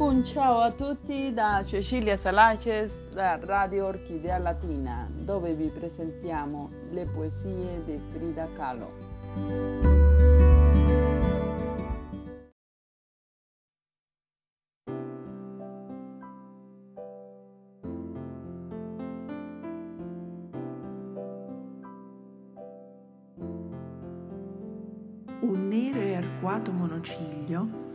Un ciao a tutti da Cecilia Salaces da Radio Orchidea Latina, dove vi presentiamo le poesie di Frida Kahlo. Un nero e arcuato monociglio,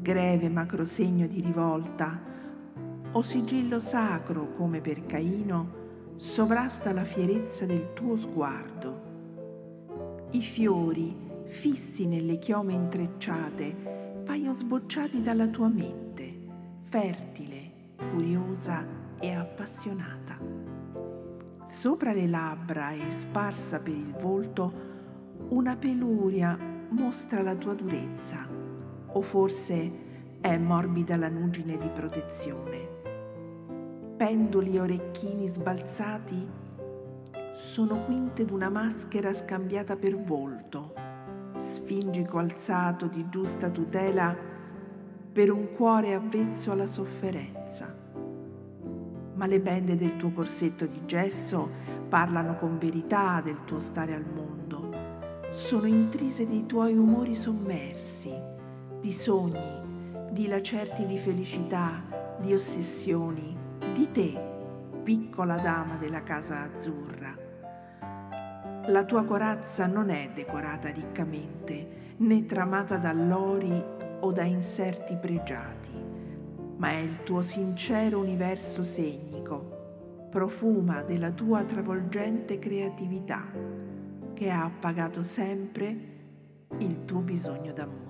greve macrosegno di rivolta, o sigillo sacro come per Caino, sovrasta la fierezza del tuo sguardo. I fiori, fissi nelle chiome intrecciate, paiono sbocciati dalla tua mente, fertile, curiosa e appassionata. Sopra le labbra e sparsa per il volto una peluria mostra la tua durezza, o forse è morbida la nuggine di protezione. Pendoli e orecchini sbalzati sono quinte d'una maschera scambiata per volto, sfingico alzato di giusta tutela per un cuore avvezzo alla sofferenza. Ma le bende del tuo corsetto di gesso parlano con verità del tuo stare al mondo sono intrise dei tuoi umori sommersi, di sogni, di lacerti di felicità, di ossessioni, di te, piccola dama della casa azzurra. La tua corazza non è decorata riccamente, né tramata dall'ori o da inserti pregiati, ma è il tuo sincero universo segnico, profuma della tua travolgente creatività che ha appagato sempre il tuo bisogno d'amore.